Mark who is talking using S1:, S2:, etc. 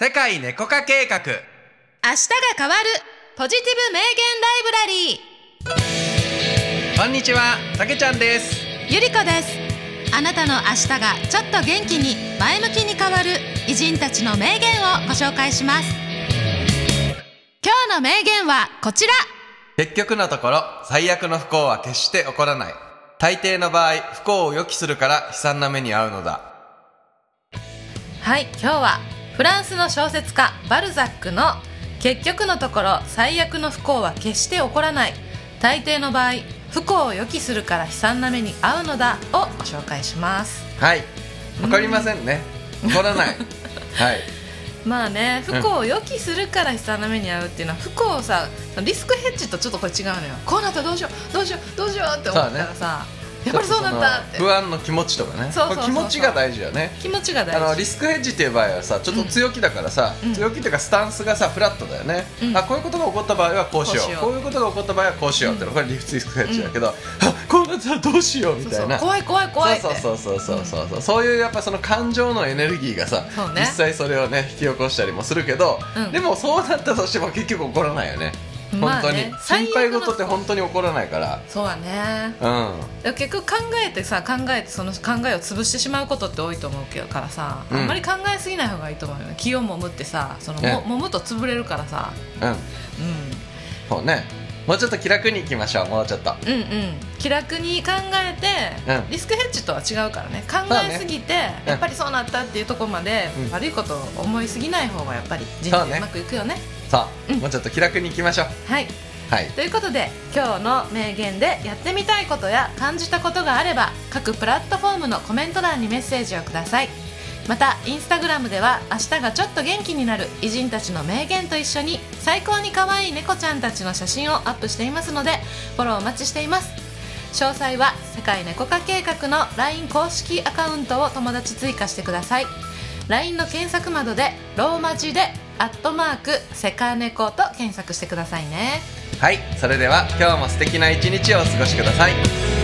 S1: 世界猫化計画。
S2: 明日が変わるポジティブ名言ライブラリー。
S1: こんにちはたけちゃんです。
S2: ゆりこです。あなたの明日がちょっと元気に前向きに変わる偉人たちの名言をご紹介します。今日の名言はこちら。
S1: 結局のところ最悪の不幸は決して起こらない。大抵の場合不幸を予期するから悲惨な目に遭うのだ。
S3: はい今日はフランスの小説家バルザックの「結局のところ最悪の不幸は決して起こらない。大抵の場合不幸を予期するから悲惨な目に遭うのだ」をご紹介します。
S1: はい。わかりませんね。起こらない。はい。
S3: まあね不幸を予期するから悲惨な目に遭うっていうのは不幸をさリスクヘッジとちょっとこれ違うのよ。こうなったらどうしようどうしようどうしようって思ったらさ、やっぱりそうなったって
S1: 不安の気持ちとかね。
S3: そう
S1: 気持ちが大事よね。
S3: 気持ちが大事。
S1: あのリスクヘッジっていう場合はさちょっと強気だからさ、
S3: うん。
S1: 強気っていうかスタンスがさフラットだよね、
S3: うん。
S1: あこういうことが起こった場合はこうしよう。
S3: こう
S1: いうことが起こった場合はこうしようっていうの。これリスクヘッジだけど、あこうなったらどうしようみたいうな
S3: そ怖い怖い怖い
S1: そうそうそうそうそうそう。そういうやっぱその感情のエネルギーがさ、
S3: ね。
S1: 実際それをね引き起こしたりもするけど、
S3: うん。
S1: でもそうなったとしても結局起こらないよね。
S3: まあ
S1: 本当に、
S3: ね
S1: 心配事って本当に起こらないから。
S3: そうやね。
S1: うん。
S3: 結局考えてさ考えてその考えを潰してしまうことって多いと思うけどからさ、
S1: うん。
S3: あんまり考えすぎない方がいいと思うよね。気をもむってさその
S1: ね。
S3: も、揉むと潰れるからさ、
S1: うん。
S3: う
S1: そうね。もうちょっと気楽にいきましょうもうちょっと。
S3: ん、うんうん。気楽に考えて、
S1: うん。
S3: リスクヘッジとは違うからね。考えすぎて、
S1: うん。
S3: やっぱりそうなったっていうところまで、
S1: うん。
S3: 悪いことを思いすぎない方がやっぱり人生うまくいくよね
S1: そう、
S3: うん。
S1: もうちょっと気楽にいきましょう。
S3: はい。
S1: はい。
S3: ということで今日の名言でやってみたいことや感じたことがあれば各プラットフォームのコメント欄にメッセージをください。またインスタグラムでは明日がちょっと元気になる偉人たちの名言と一緒に最高に可愛い猫ちゃんたちの写真をアップしていますのでフォローお待ちしています。詳細は世界猫化計画の LINE 公式アカウントを友達追加してください LINE の検索窓でローマ字でアットマークセカネコと検索してくださいね。
S1: はいそれでは今日も素敵な一日をお過ごしください。